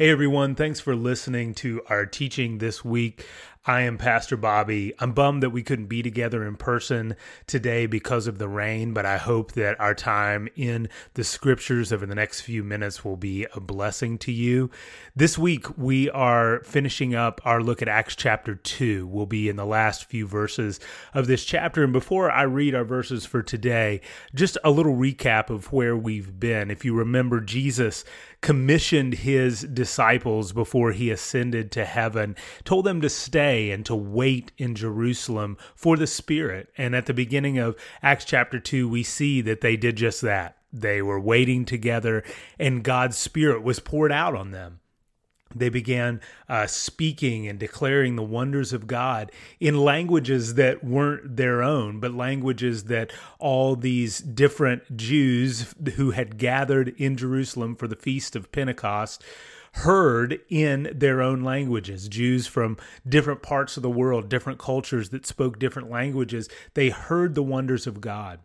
Hey everyone, thanks for listening to our teaching this week. I am Pastor Bobby. I'm bummed that we couldn't be together in person today because of the rain, but I hope that our time in the scriptures over the next few minutes will be a blessing to you. This week, we are finishing up our look at Acts chapter 2. We'll be in the last few verses of this chapter. And before I read our verses for today, just a little recap of where we've been. If you remember, Jesus commissioned his disciples before he ascended to heaven, told them to stay and to wait in Jerusalem for the Spirit. And at the beginning of Acts chapter 2, we see that they did just that. They were waiting together, and God's Spirit was poured out on them they began uh, speaking and declaring the wonders of God in languages that weren't their own, but languages that all these different Jews who had gathered in Jerusalem for the Feast of Pentecost heard in their own languages. Jews from different parts of the world, different cultures that spoke different languages, they heard the wonders of God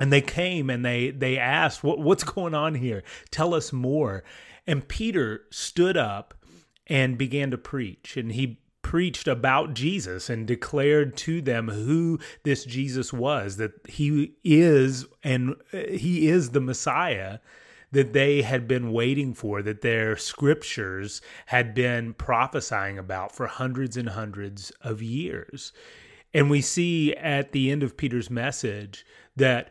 and they came and they they asked what, what's going on here tell us more and Peter stood up and began to preach. And he preached about Jesus and declared to them who this Jesus was, that he is and uh, he is the Messiah that they had been waiting for, that their scriptures had been prophesying about for hundreds and hundreds of years. And we see at the end of Peter's message that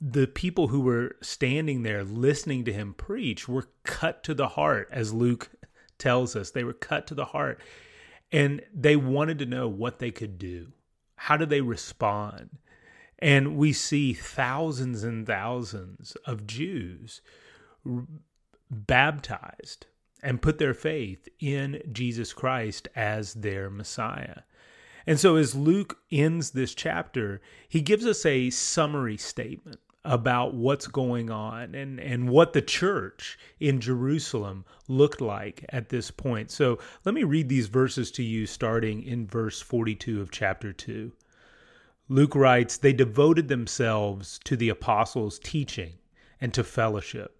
the people who were standing there listening to him preach were cut to the heart, as Luke tells us. They were cut to the heart. And they wanted to know what they could do. How do they respond? And we see thousands and thousands of Jews baptized and put their faith in Jesus Christ as their Messiah. And so, as Luke ends this chapter, he gives us a summary statement about what's going on and, and what the church in Jerusalem looked like at this point. So let me read these verses to you starting in verse 42 of chapter 2. Luke writes, They devoted themselves to the apostles' teaching and to fellowship,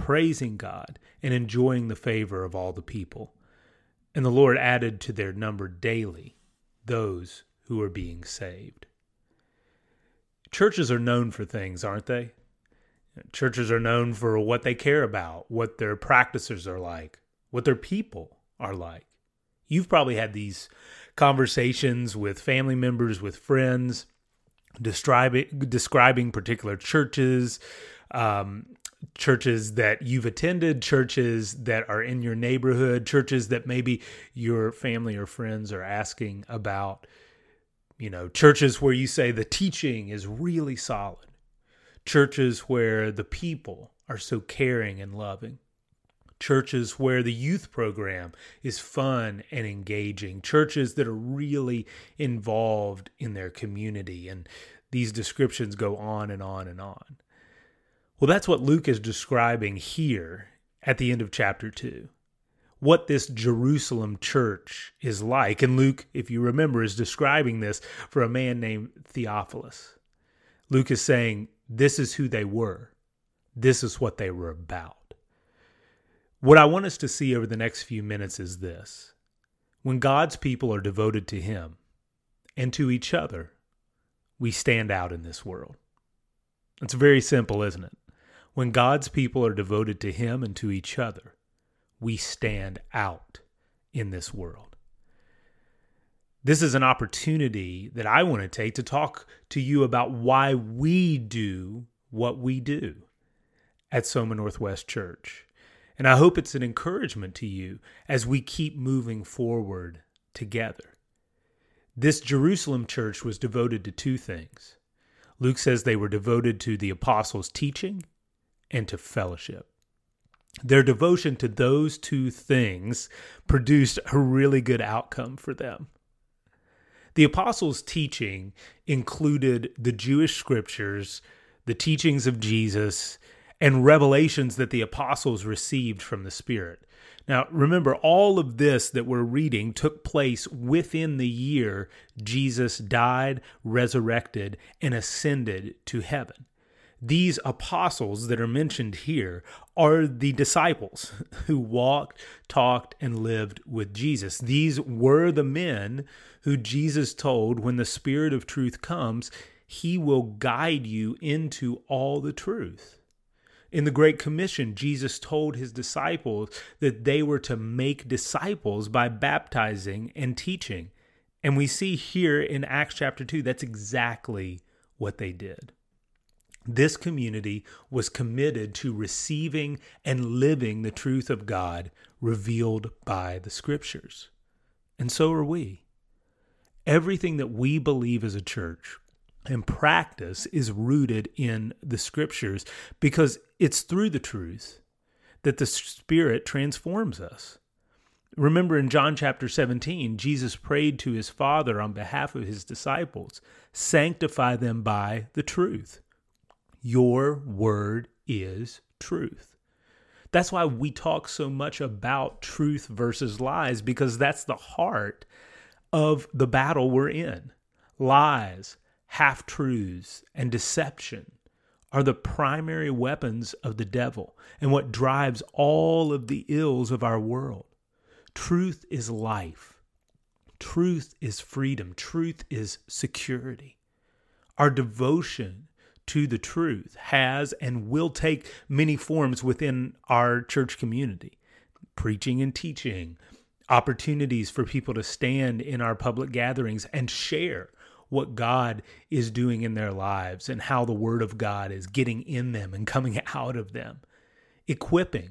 praising God and enjoying the favor of all the people. And the Lord added to their number daily those who were being saved. Churches are known for things, aren't they? Churches are known for what they care about, what their practices are like, what their people are like. You've probably had these conversations with family members, with friends, describing describing particular churches, um, churches that you've attended, churches that are in your neighborhood, churches that maybe your family or friends are asking about you know, churches where you say the teaching is really solid, churches where the people are so caring and loving, churches where the youth program is fun and engaging, churches that are really involved in their community. And these descriptions go on and on and on. Well, that's what Luke is describing here at the end of chapter 2 what this Jerusalem church is like. And Luke, if you remember, is describing this for a man named Theophilus. Luke is saying, This is who they were, this is what they were about. What I want us to see over the next few minutes is this when God's people are devoted to Him and to each other, we stand out in this world. It's very simple, isn't it? When God's people are devoted to Him and to each other, we stand out in this world. This is an opportunity that I want to take to talk to you about why we do what we do at Soma Northwest Church. And I hope it's an encouragement to you as we keep moving forward together. This Jerusalem church was devoted to two things. Luke says they were devoted to the apostles' teaching and to fellowship. Their devotion to those two things produced a really good outcome for them. The apostles' teaching included the Jewish scriptures, the teachings of Jesus, and revelations that the apostles received from the Spirit. Now, remember, all of this that we're reading took place within the year Jesus died, resurrected, and ascended to heaven. These apostles that are mentioned here are the disciples who walked, talked, and lived with Jesus. These were the men who Jesus told when the Spirit of truth comes, he will guide you into all the truth. In the Great Commission, Jesus told his disciples that they were to make disciples by baptizing and teaching. And we see here in Acts chapter 2, that's exactly what they did. This community was committed to receiving and living the truth of God revealed by the scriptures. And so are we. Everything that we believe as a church and practice is rooted in the scriptures because it's through the truth that the Spirit transforms us. Remember in John chapter 17, Jesus prayed to his Father on behalf of his disciples sanctify them by the truth. Your word is truth. That's why we talk so much about truth versus lies, because that's the heart of the battle we're in. Lies, half truths, and deception are the primary weapons of the devil and what drives all of the ills of our world. Truth is life. Truth is freedom. Truth is security. Our devotion to the truth has and will take many forms within our church community. Preaching and teaching, opportunities for people to stand in our public gatherings and share what God is doing in their lives and how the Word of God is getting in them and coming out of them. Equipping,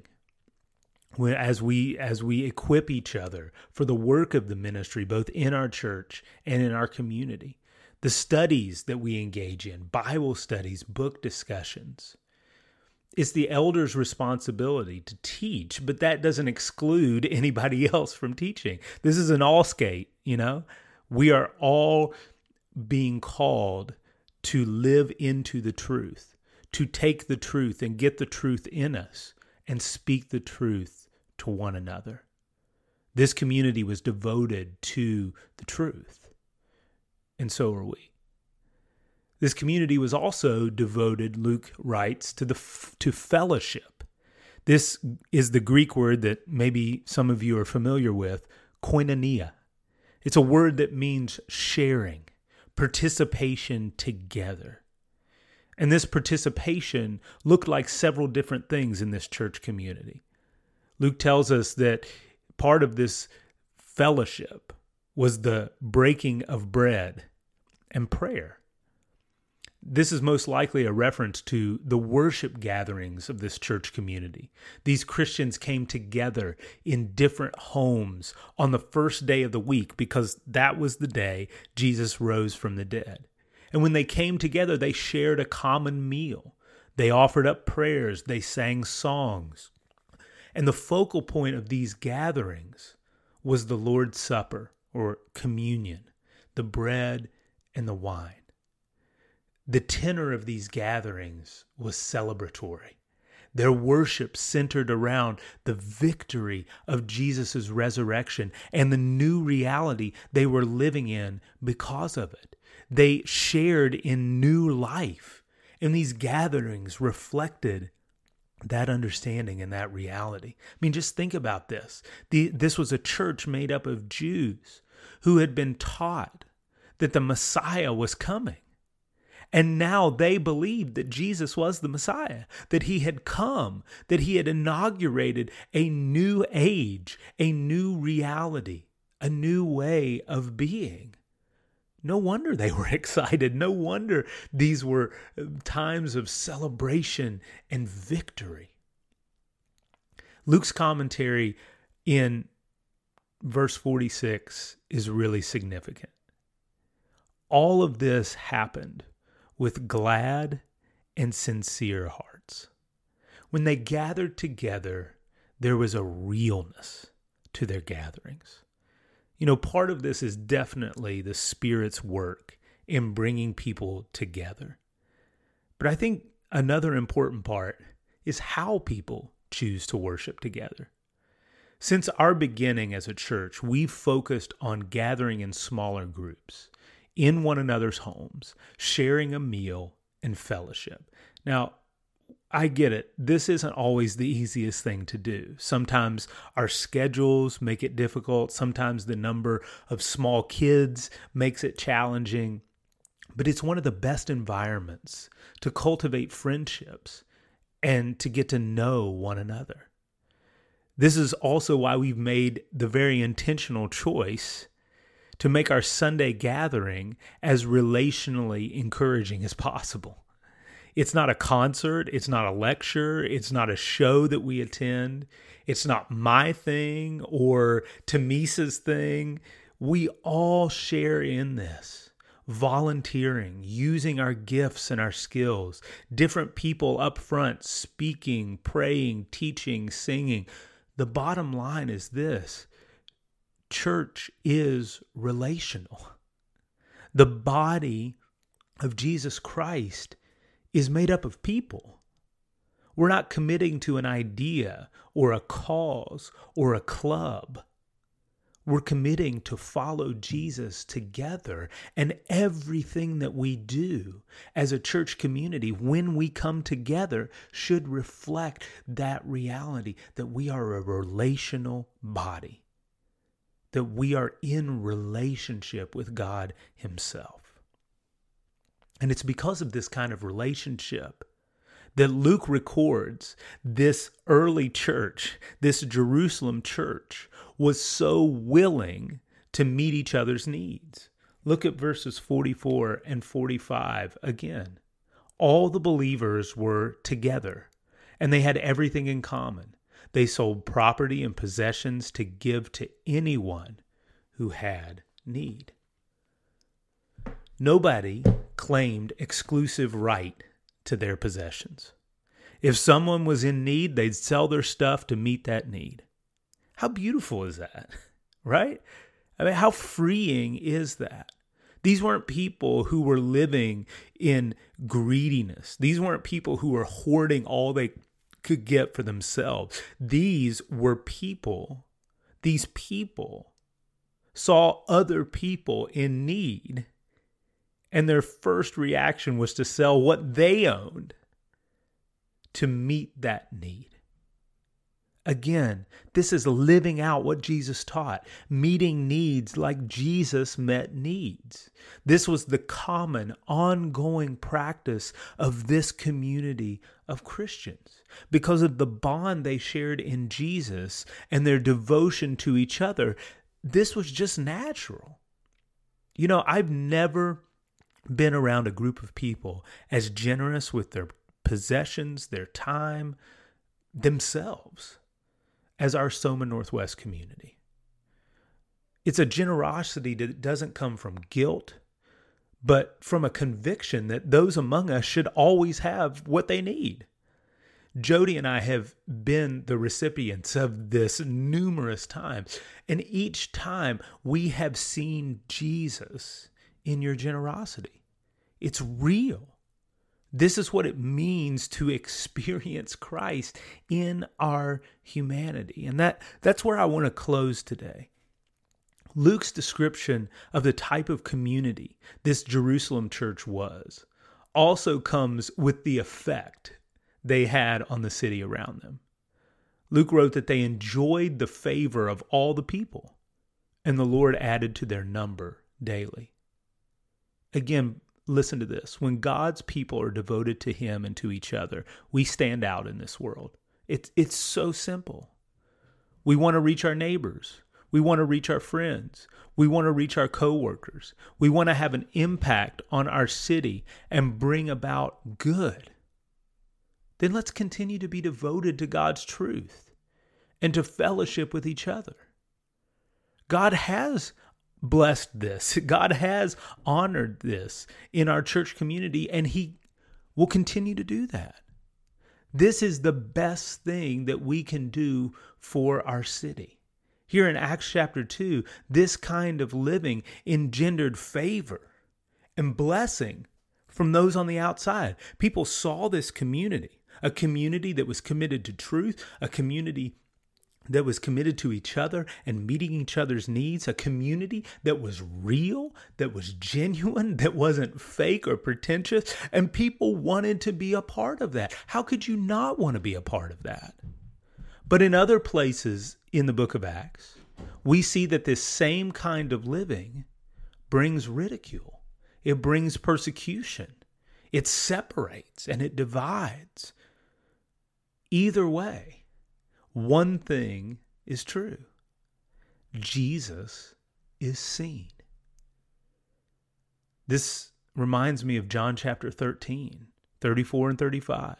as we as we equip each other for the work of the ministry both in our church and in our community the studies that we engage in, Bible studies, book discussions. It's the elder's responsibility to teach, but that doesn't exclude anybody else from teaching. This is an all skate, you know? We are all being called to live into the truth, to take the truth and get the truth in us and speak the truth to one another. This community was devoted to the truth and so are we. This community was also devoted, Luke writes, to the to fellowship. This is the Greek word that maybe some of you are familiar with, koinonia. It's a word that means sharing, participation together. And this participation looked like several different things in this church community. Luke tells us that part of this fellowship was the breaking of bread and prayer. This is most likely a reference to the worship gatherings of this church community. These Christians came together in different homes on the first day of the week because that was the day Jesus rose from the dead. And when they came together, they shared a common meal. They offered up prayers, they sang songs. And the focal point of these gatherings was the Lord's Supper or communion, the bread and the wine. The tenor of these gatherings was celebratory. Their worship centered around the victory of Jesus' resurrection and the new reality they were living in because of it. They shared in new life, and these gatherings reflected that understanding and that reality. I mean, just think about this. The, this was a church made up of Jews who had been taught that the Messiah was coming. And now they believed that Jesus was the Messiah, that he had come, that he had inaugurated a new age, a new reality, a new way of being. No wonder they were excited. No wonder these were uh, times of celebration and victory. Luke's commentary in verse 46 is really significant all of this happened with glad and sincere hearts. when they gathered together, there was a realness to their gatherings. You know, part of this is definitely the Spirit's work in bringing people together. But I think another important part is how people choose to worship together. Since our beginning as a church, we've focused on gathering in smaller groups, in one another's homes, sharing a meal and fellowship. Now, I get it. This isn't always the easiest thing to do. Sometimes our schedules make it difficult. Sometimes the number of small kids makes it challenging. But it's one of the best environments to cultivate friendships and to get to know one another. This is also why we've made the very intentional choice to make our Sunday gathering as relationally encouraging as possible. It's not a concert, it's not a lecture, it's not a show that we attend, it's not my thing or Tamisa's thing. We all share in this. Volunteering, using our gifts and our skills, different people up front speaking, praying, teaching, singing. The bottom line is this church is relational. The body of Jesus Christ is made up of people. We're not committing to an idea or a cause or a club. We're committing to follow Jesus together. And everything that we do as a church community, when we come together, should reflect that reality that we are a relational body, that we are in relationship with God Himself. And it's because of this kind of relationship that Luke records this early church, this Jerusalem church, was so willing to meet each other's needs. Look at verses 44 and 45 again. All the believers were together and they had everything in common. They sold property and possessions to give to anyone who had need. Nobody claimed exclusive right to their possessions. If someone was in need, they'd sell their stuff to meet that need. How beautiful is that? Right? I mean, how freeing is that? These weren't people who were living in greediness. These weren't people who were hoarding all they could get for themselves. These were people, these people saw other people in need and their first reaction was to sell what they owned to meet that need. Again, this is living out what Jesus taught, meeting needs like Jesus met needs. This was the common, ongoing practice of this community of Christians because of the bond they shared in Jesus and their devotion to each other. This was just natural. You know, I've never been around a group of people as generous with their possessions, their time, themselves as our Soma Northwest community. It's a generosity that doesn't come from guilt, but from a conviction that those among us should always have what they need. Jody and I have been the recipients of this numerous times, and each time we have seen Jesus in your generosity. It's real. This is what it means to experience Christ in our humanity. And that, that's where I want to close today. Luke's description of the type of community this Jerusalem church was also comes with the effect they had on the city around them. Luke wrote that they enjoyed the favor of all the people, and the Lord added to their number daily. Again, listen to this. When God's people are devoted to Him and to each other, we stand out in this world. It's, it's so simple. We want to reach our neighbors. We want to reach our friends. We want to reach our coworkers. We want to have an impact on our city and bring about good. Then let's continue to be devoted to God's truth and to fellowship with each other. God has blessed this. God has honored this in our church community, and He will continue to do that. This is the best thing that we can do for our city. Here in Acts chapter 2, this kind of living engendered favor and blessing from those on the outside. People saw this community, a community that was committed to truth, a community that was committed to each other and meeting each other's needs, a community that was real, that was genuine, that wasn't fake or pretentious, and people wanted to be a part of that. How could you not want to be a part of that? But in other places in the book of Acts, we see that this same kind of living brings ridicule, it brings persecution, it separates and it divides. Either way, one thing is true Jesus is seen. This reminds me of John chapter 13, 34 and 35.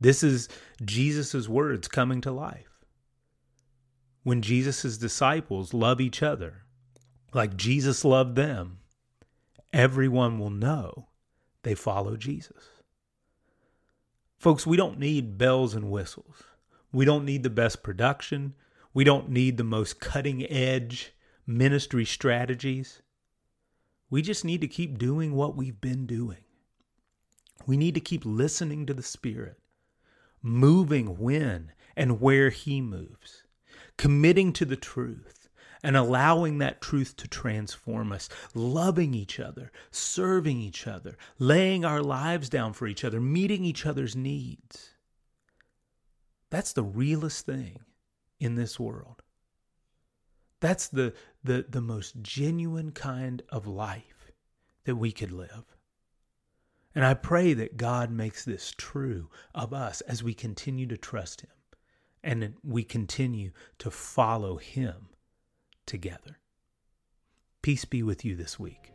This is Jesus' words coming to life. When Jesus' disciples love each other like Jesus loved them, everyone will know they follow Jesus. Folks, we don't need bells and whistles. We don't need the best production. We don't need the most cutting edge ministry strategies. We just need to keep doing what we've been doing. We need to keep listening to the Spirit, moving when and where He moves, committing to the truth, and allowing that truth to transform us, loving each other, serving each other, laying our lives down for each other, meeting each other's needs. That's the realest thing in this world. That's the, the, the most genuine kind of life that we could live. And I pray that God makes this true of us as we continue to trust Him and we continue to follow Him together. Peace be with you this week.